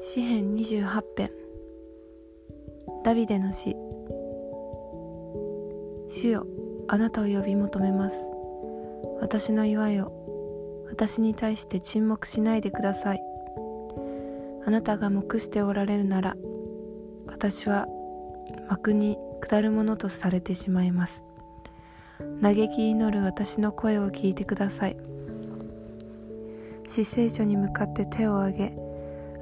詩編28編。ダビデの詩。主よあなたを呼び求めます。私の岩よ私に対して沈黙しないでください。あなたが黙しておられるなら私は幕に下るものとされてしまいます。嘆き祈る私の声を聞いてください。死聖書に向かって手を挙げ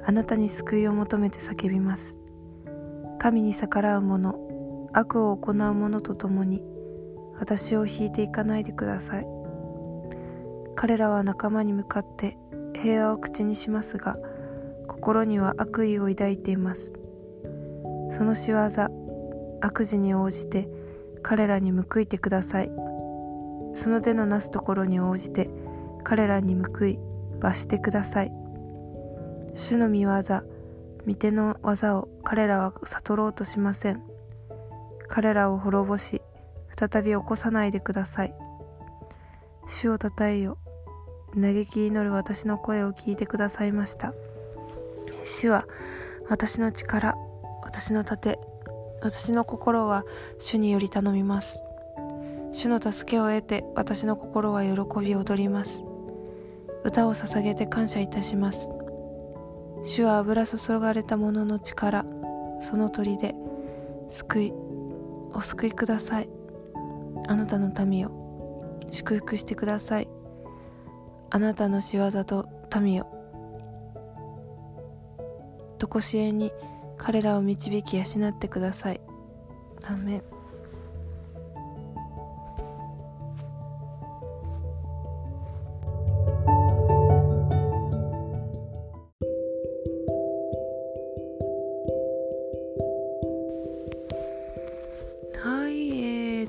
あなたに救いを求めて叫びます。神に逆らう者悪を行う者と共に私を引いていかないでください。彼らは仲間に向かって平和を口にしますが心には悪意を抱いています。その仕業悪事に応じて彼らに報いてください。その手のなすところに応じて彼らに報い罰してください。主の御業御手の技を彼らは悟ろうとしません。彼らを滅ぼし再び起こさないでください。主をたたえよ。嘆き祈る私の声を聞いてくださいました。主は私の力私の盾私の心は主により頼みます。主の助けを得て私の心は喜び踊ります。歌を捧げて感謝いたします。主は油注がれた者の力その鳥で救いお救いください。あなたの民を祝福してください。あなたの仕業と民をとこしえに彼らを導き養ってください。アメン。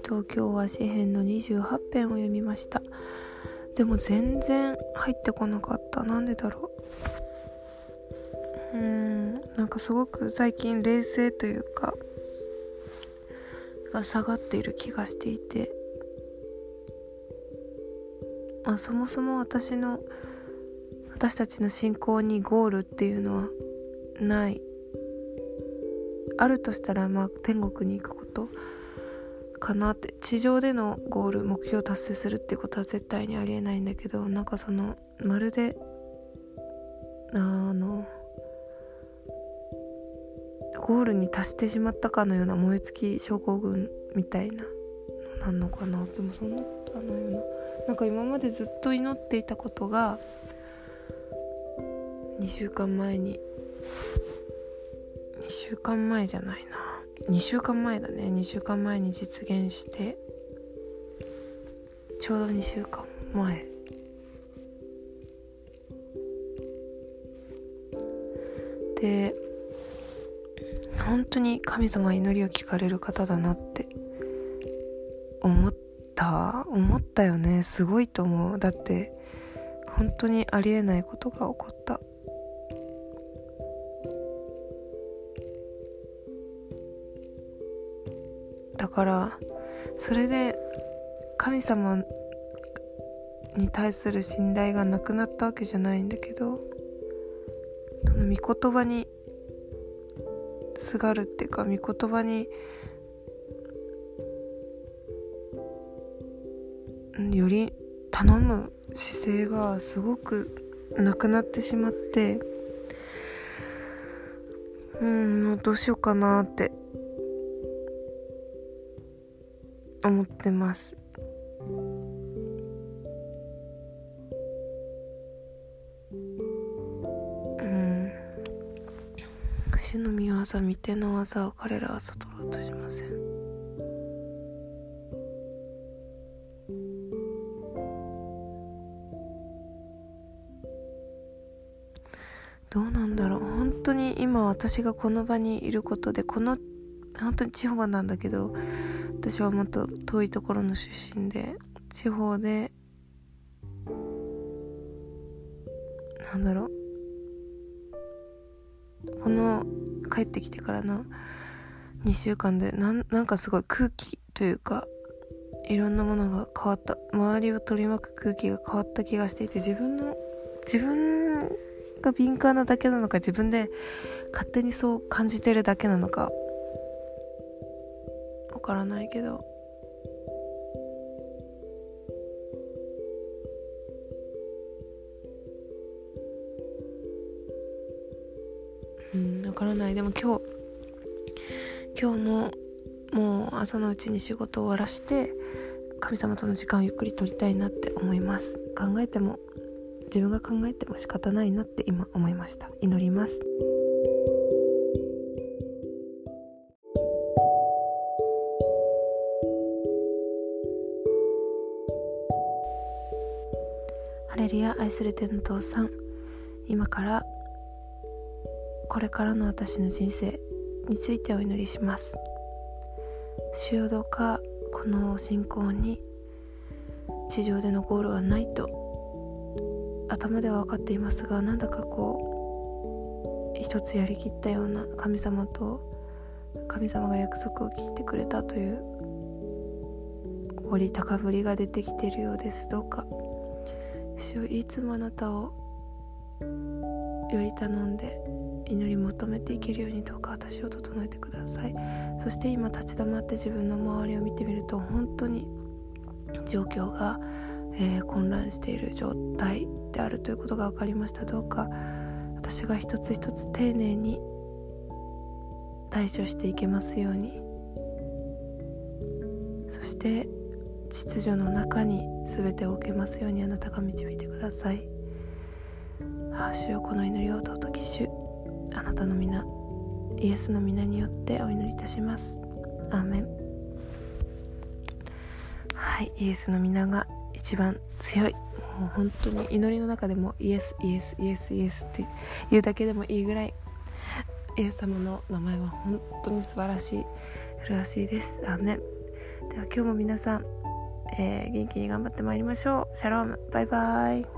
と今日は詩編の28編を読みました。でも全然入ってこなかった。なんでだろう。うん。なんかすごく最近冷静というかが下がっている気がしていて。まあそもそも私の私たちの信仰にゴールっていうのはない。あるとしたらまあ天国に行くこと。かなって地上でのゴール目標達成するっていうことは絶対にありえないんだけどなんかそのまるであのゴールに達してしまったかのような燃え尽き症候群みたいなのなんのかな。でもそんなことはないよななんか今までずっと祈っていたことが2週間前に2週間前じゃないな。2週間前だね。2週間前に実現して。ちょうど2週間前。で本当に神様祈りを聞かれる方だなって。思った。思ったよね。すごいと思う。だって本当にありえないことが起こった。だからそれで神様に対する信頼がなくなったわけじゃないんだけどその御言葉にすがるっていうか御言葉により頼む姿勢がすごくなくなってしまってうんどうしようかなって思ってます。うん。主の御業御手の技を彼らは悟ろうとしません。どうなんだろう。本当に今私がこの場にいることでこの本当に地方なんだけど私はもっと遠いところの出身で地方でなんだろう。この帰ってきてからの2週間でなんなんかすごい空気というかいろんなものが変わった。周りを取り巻く空気が変わった気がしていて自分の自分が敏感なだけなのか自分で勝手にそう感じてるだけなのかからないけど。うんわからない。でも今日今日ももう朝のうちに仕事を終わらして神様との時間をゆっくり取りたいなって思います。考えても自分が考えても仕方ないなって今思いました。祈ります。ハレルヤ愛する天の父さん。今からこれからの私の人生についてお祈りします。主よどうかこの信仰に地上でのゴールはないと頭では分かっていますがなんだかこう一つやりきったような神様と神様が約束を聞いてくれたというおり高ぶりが出てきているようです。どうか主よいつもあなたをより頼んで祈り求めていけるようにどうか私を整えてください。そして今立ち止まって自分の周りを見てみると本当に状況が、えー、混乱している状態であるということが分かりました。どうか私が一つ一つ丁寧に対処していけますように。そして秩序の中に全てを置けますようにあなたが導いてください。ああ主よこの祈りを尊き主。あなたの皆イエスの皆によってお祈りいたします。アーメン。はいイエスの皆が一番強い。もう本当に祈りの中でもイエスイエスイエスイエスって言うだけでもいいぐらい。イエス様の名前は本当に素晴らしい。麗しいです。アーメン。では今日も皆さん、えー、元気に頑張ってまいりましょう。シャローム。バイバイ。